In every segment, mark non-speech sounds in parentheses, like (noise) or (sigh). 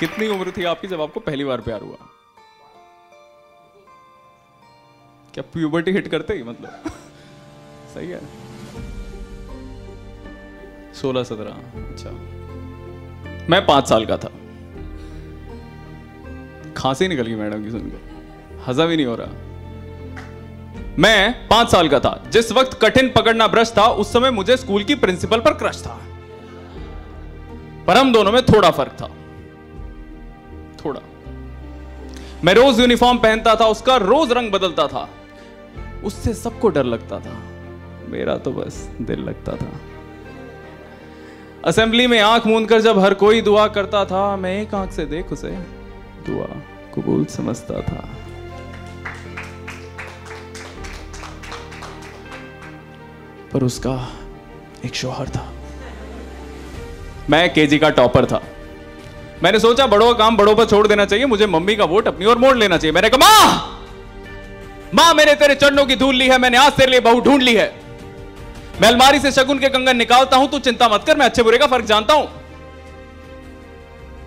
कितनी उम्र थी आपकी जब आपको पहली बार प्यार हुआ? क्या प्यूबर्टी हिट करते ही मतलब? (laughs) सही है। सोलह सत्रह अच्छा। मैं पाँच साल का था। खांसी निकल गई मैडम की सुनकर। हजम ही नहीं हो रहा। मैं पाँच साल का था। जिस वक्त कठिन पकड़ना ब्रश था, उस समय मुझे स्कूल की प्रिंसिपल पर क्रश था। पर हम दोनों में थोड़ा फ़र्क था। थोड़ा। मैं रोज यूनिफॉर्म पहनता था, उसका रोज रंग बदलता था। उससे सबको डर लगता था। मेरा तो बस दिल लगता था। असेंबली में आँख मूंद कर जब हर कोई दुआ करता था, मैं एक आँख से देख उसे दुआ कबूल समझता था। पर उसका एक शोहर था। मैं केजी का टॉपर था। मैंने सोचा बड़ों का काम बड़ों पर छोड़ देना चाहिए, मुझे मम्मी का वोट अपनी ओर मोड़ लेना चाहिए। मैंने कहा, माँ माँ, मैंने तेरे चरणों की धूल ली है, मैंने आज तेरे लिए बहू ढूंढ ली है। मैं अलमारी से शगुन के कंगन निकालता हूँ, तू चिंता मत कर, मैं अच्छे बुरे का फ़र्क जानता हूँ।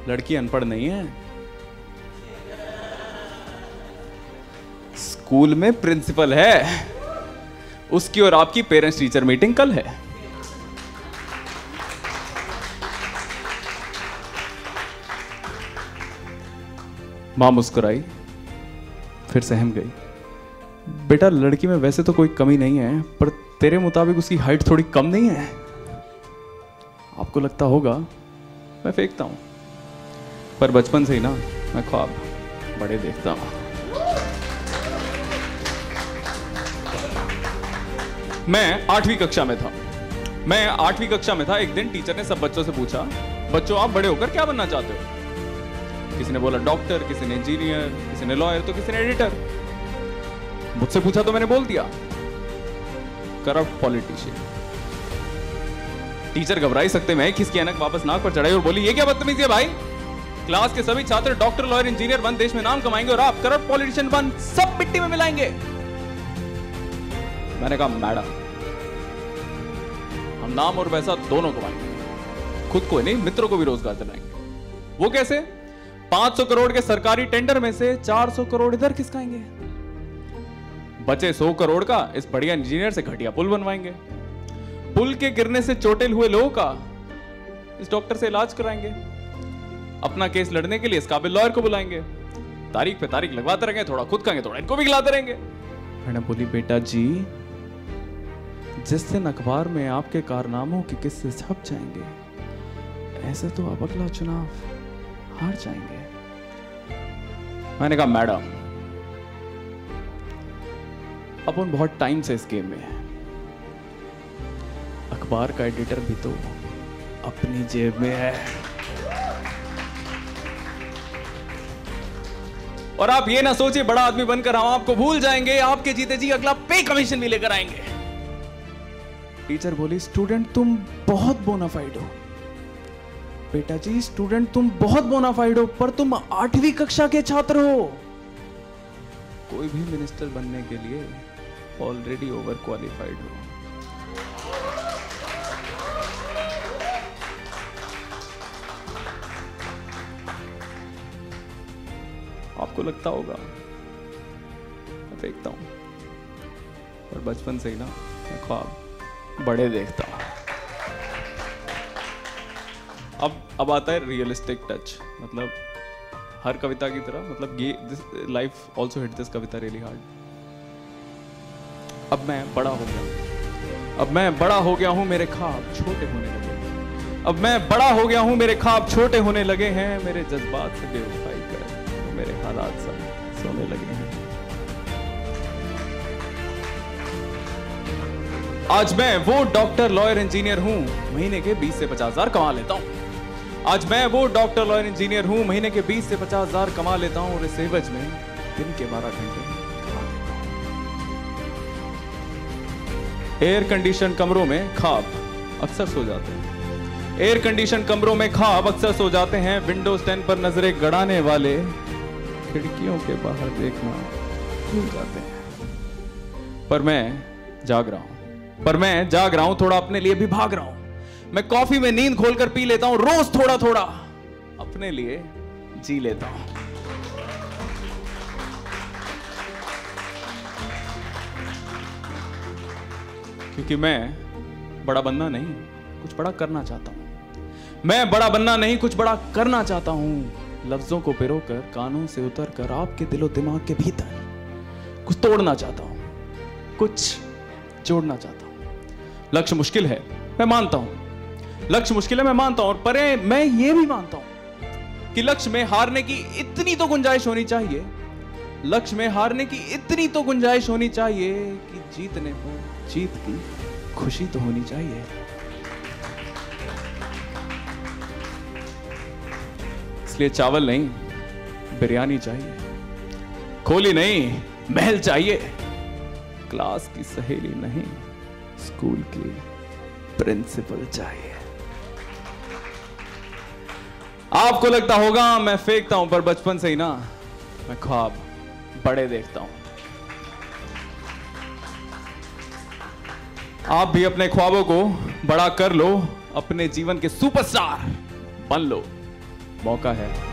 लड़की अनपढ़ नहीं है। स्कूल में प्रिंसिपल है, उसकी और आपकी पेरेंट्स टीचर मीटिंग कल है। माँ मुस्कुराई, फिर सहम गई। बेटा, लड़की में वैसे तो कोई कमी नहीं है, पर तेरे मुताबिक उसकी हाइट थोड़ी कम नहीं है। आपको लगता होगा, मैं फेंकता हूँ, पर बचपन से ही ना, मैं ख्वाब बड़े देखता हूँ। मैं आठवीं कक्षा में था। मैं आठवीं कक्षा में था, एक दिन टीचर ने सब बच्चों से पूछा, बच्चों, आप बड़े होकर क्या बनना चाहते हो? किसी ने बोला डॉक्टर, किसी ने इंजीनियर, किसी ने लॉयर तो किसी ने एडिटर। मुझसे पूछा तो मैंने बोल दिया। Corrupt politician. टीचर घबरा ही सकते मैं किसकी अनक वापस नाक पर चढ़ाई और बोली, ये क्या बदतमीजी है भाई? क्लास के सभी छात्र डॉक्टर, लॉयर, इंजीनियर बन, देश में नाम कमाएँगे और आप करप्ट पॉलिटिशियन बन, सब मिट्टी में मिलाएँगे। मैंने कहा, मैडम, हम नाम और पैसा दोनों कमाएँगे। खुद को नहीं, मित्रों को भी रोज़गार दिलाएँगे। वो कैसे? 500 करोड़ के सरकारी टेंडर में से 400 करोड़ इधर खिसकाएँगे बचे 100 करोड़ का इस बढ़िया इंजीनियर से घटिया पुल बनवाएँगे। पुल के गिरने से चोटिल हुए लोगों का इस डॉक्टर से इलाज कराएँगे। अपना केस लड़ने के लिए इस काबिल लॉयर को बुलाएँगे। तारीख पे तारीख लगवाते रहेंगे, थोड़ा खुद खाएँगे, थोड़ा इनको भी खिलाते रहेंगे। मैडम बोली बेटा जी, जिस दिन अखबार में आपके कारनामों के किस्से छप जाएँगे, ऐसे तो आप अगला चुनाव हार जाएँगे। मैंने कहा, मैडम अपन बहुत टाइम से इस गेम में है। अखबार का एडिटर भी तो अपनी जेब में है। और आप ये ना सोचिए, बड़ा आदमी बनकर हम आपको भूल जाएँगे, आपके जीते जी अगला पे कमीशन भी लेकर आएँगे। टीचर बोली स्टूडेंट तुम बहुत बोनाफाइड हो। बेटा जी स्टूडेंट तुम बहुत बोनाफाइड हो, पर तुम आठवीं कक्षा के छात्र हो। कोई भी मिनिस्टर बनने के लिए ऑलरेडी ओवर क्वालिफाइड हो। आपको लगता होगा, मैं देखता हूँ, पर बचपन से ही ना, मैं ख्वाब बड़े देखता हूँ। अब अब आता है रियलिस्टिक टच मतलब हर कविता की तरह मतलब ये this life also hit this kavita really hard अब मैं बड़ा हो गया अब मैं बड़ा हो गया हूँ, मेरे ख्वाब छोटे होने लगे अब मैं बड़ा हो गया हूँ, मेरे ख्वाब छोटे होने लगे हैं। मेरे जज्बात से बेवफाई कर, मेरे हालात सब सोने लगे हैं। आज मैं वो डॉक्टर लॉयर इंजीनियर हूँ। महीने के 20 से पचास हज़ार कमा लेता हूँ। आज मैं वो डॉक्टर लॉयर इंजीनियर हूँ, महीने के 20 से पचास हज़ार कमा लेता हूँ और इस एवज में दिन के 12 घंटे एयर कंडीशन कमरों में खाब अक्सर सो जाते हैं। एयर कंडीशन कमरों में खाब अक्सर सो जाते हैं। विंडोज़ 10 पर नज़रें गड़ाने वाले खिड़कियों के बाहर देखना भूल जाते हैं। पर मैं जाग रहा हूँ। पर मैं जाग रहा हूँ, थोड़ा अपने लिए भी भाग रहा हूँ। मैं कॉफ़ी में नींद खोलकर पी लेता हूँ, रोज थोड़ा थोड़ा अपने लिए जी लेता हूँ। क्योंकि मैं बड़ा बनना नहीं, कुछ बड़ा करना चाहता हूँ। मैं बड़ा बनना नहीं, कुछ बड़ा करना चाहता हूँ। लफ्जों को पिरोकर, कानों से उतर कर आपके दिलो दिमाग के भीतर कुछ तोड़ना चाहता हूँ, कुछ जोड़ना चाहता हूँ। लक्ष्य मुश्किल है, मैं मानता हूँ। लक्ष्य मुश्किल है मैं मानता हूँ परे मैं ये भी मानता हूँ कि लक्ष्य में हारने की इतनी तो गुंजाइश होनी चाहिए। लक्ष्य में हारने की इतनी तो गुंजाइश होनी चाहिए कि जीतने पर जीत की खुशी तो होनी चाहिए। इसलिए चावल नहीं, बिरयानी चाहिए। खोली नहीं, महल चाहिए। क्लास की सहेली नहीं, स्कूल की प्रिंसिपल चाहिए। आपको लगता होगा, मैं फेंकता हूँ, पर बचपन से ही ना, मैं ख्वाब बड़े देखता हूँ। आप भी अपने ख्वाबों को बड़ा कर लो, अपने जीवन के सुपरस्टार बन लो। मौका है।